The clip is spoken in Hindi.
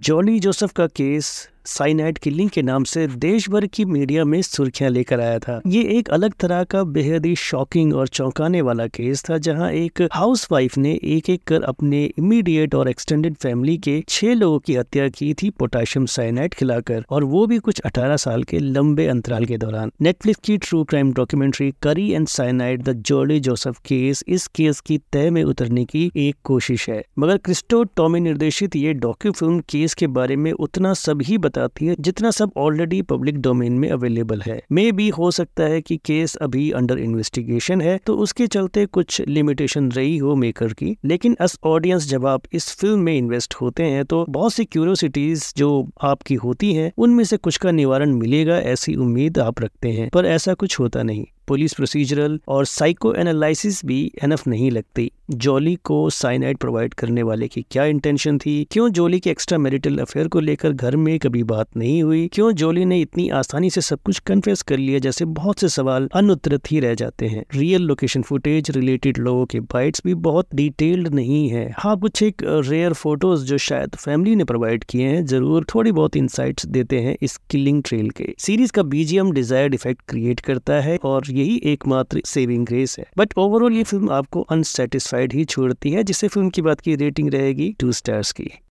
जॉली जोसेफ का केस साइनाइड किलिंग के नाम से देश भर की मीडिया में सुर्खियाँ लेकर आया था। ये एक अलग तरह का बेहद ही शॉकिंग और चौंकाने वाला केस था, जहाँ एक हाउसवाइफ ने एक एक कर अपने इमीडिएट और एक्सटेंडेड फैमिली के छह लोगों की हत्या की थी पोटाशियम साइनाइड खिलाकर, और वो भी कुछ 18 साल के लंबे अंतराल के दौरान। नेटफ्लिक्स की true crime documentary curry and cyanide the Jolly Joseph case इस केस की तय में उतरने की एक कोशिश है। मगर क्रिस्टो टॉमी निर्देशित ये डॉक्यू फ़िल्म केस के बारे में उतना ही बता बताती है, जितना सब ऑलरेडी पब्लिक डोमेन में अवेलेबल है। मे भी हो सकता है कि केस अभी अंडर इन्वेस्टिगेशन है तो उसके चलते कुछ लिमिटेशन रही हो मेकर की, लेकिन अस ऑडियंस जब आप इस फ़िल्म में इन्वेस्ट होते हैं तो बहुत सी क्यूरोसिटीज जो आपकी होती है, उनमें से कुछ का निवारण मिलेगा, ऐसी उम्मीद आप रखते हैं, पर ऐसा कुछ होता नहीं। पुलिस प्रोसीजरल और साइको एनालिसिस भी एनफ नहीं लगती। जॉली को साइनाइड प्रोवाइड करने वाले की क्या इंटेंशन थी? क्यों जोली के एक्स्ट्रा मैरिटल अफेयर को लेकर घर में कभी बात नहीं हुई? क्यों जोली ने इतनी आसानी से सब कुछ कन्फेस कर लिया जैसे बहुत से सवाल अनुत्तरित ही रह जाते हैं? रियल लोकेशन फुटेज रिलेटेड लोगों के बाइट्स भी बहुत डिटेल्ड नहीं है। हाँ कुछ एक रेयर फ़ोटोज़ जो शायद फैमिली ने प्रोवाइड किए हैं, ज़रूर थोड़ी बहुत इंसाइट्स देते हैं इस किलिंग ट्रेल के। सीरीज़ का बीजीएम डिजायर्ड इफ़ेक्ट क्रिएट करता है और यही एकमात्र सेविंग ग्रेस है। बट ओवरऑल ये फ़िल्म आपको अनसेटिस्फाइड ही छोड़ती है, जिससे फ़िल्म की बात की रेटिंग रहेगी टू स्टार्स की।